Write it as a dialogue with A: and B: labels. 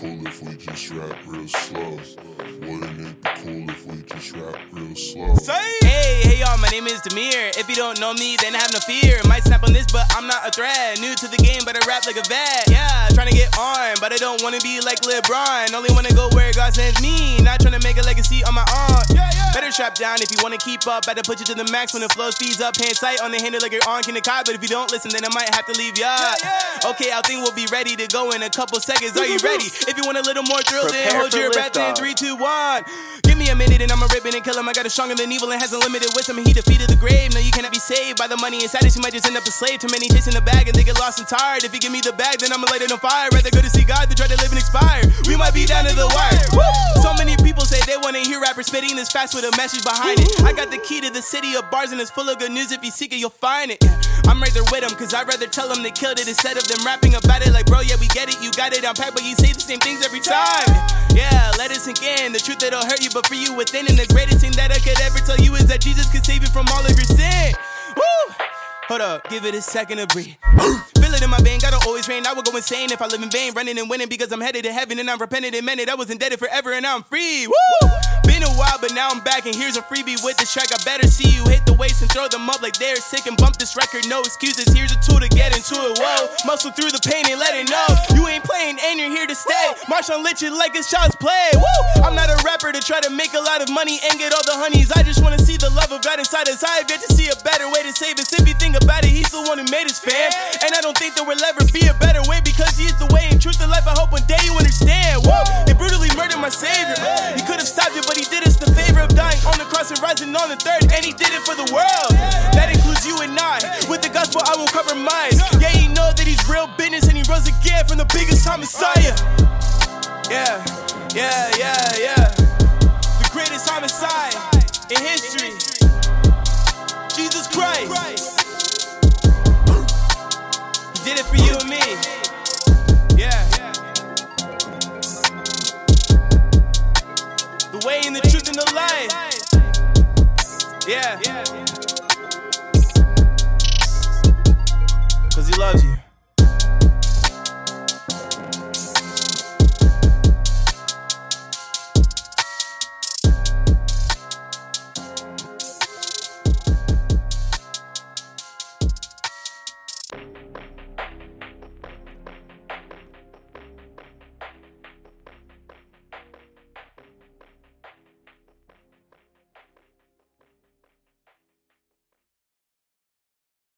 A: cool if we just rap real slow? Wouldn't it be cool if we just rap real slow?
B: Hey, hey y'all, my name is Diomer. If you don't know me, then have no fear. I'm not a threat. New to the game, but I rap like a vet. Yeah, trying to get on, but I don't wanna be like LeBron. Only wanna go where God sends me. Not trying to make a legacy on my own. Better strap down if you wanna keep up. Better put you to the max when the flow speeds up. Hand sight on the handle like you're on King Kai. But if you don't listen, then I might have to leave ya. Okay, I think we'll be ready to go in a couple seconds. Are you ready? If you want a little more thrill, then hold your breath in three, two, one. Give me a minute and I'ma rip it and kill him. I got a stronger than evil and has unlimited wisdom. And he defeated the grave. No, you cannot saved by the money inside it. You might just end up a slave. Too many hits in the bag and they get lost and tired. If you give me the bag, then I'ma light it on fire. Rather go to see God than try to live and expire. We might be down to the wire. So many people say they wanna hear rappers spitting this fast with a message behind it. I got the key to the city of bars and it's full of good news. If you seek it, you'll find it. I'm right there with them, cause I'd rather tell them they killed it instead of them rapping about it. Like, bro, yeah, we get it, you got it on pack, but you say the same things every time. Yeah, let it sink in. The truth that'll hurt you, but for you within. And the greatest thing that I could ever tell you is that Jesus could save you from all of your sin. Woo! Hold up, give it a second to breathe. Feel it in my vein, gotta always rain. I would go insane if I live in vain, running and winning because I'm headed to heaven and I'm repented and meant. I was indebted forever and now I'm free. Woo! Been a while, but now I'm back and here's a freebie with this track. I better see you hit the waist and throw them up like they're sick and bump this record. No excuses, here's a tool to get into it. Whoa, muscle through the pain and let it know you ain't playing and you're here to stay. March on lit like it's child's play. Woo! I'm not a rapper to try to make a lot of money and get all the honeys. I just wanna see the love of God inside us. I have yet to see a better way to save us. If you think about it, he's the one who made us fam. And I don't think there will ever be a better way because he is the way and truth and life. I hope one day you understand. Woo! Cross and rising on the third. And he did it for the world. That includes you and I. With the gospel, I won't compromise. Yeah, you know that he's real business and he rose again from the biggest homicide. Yeah, yeah, yeah, yeah. The greatest homicide in history. Jesus Christ. He did it for you and me. Yeah. The way and the truth and the life. Yeah. Cause he loves you.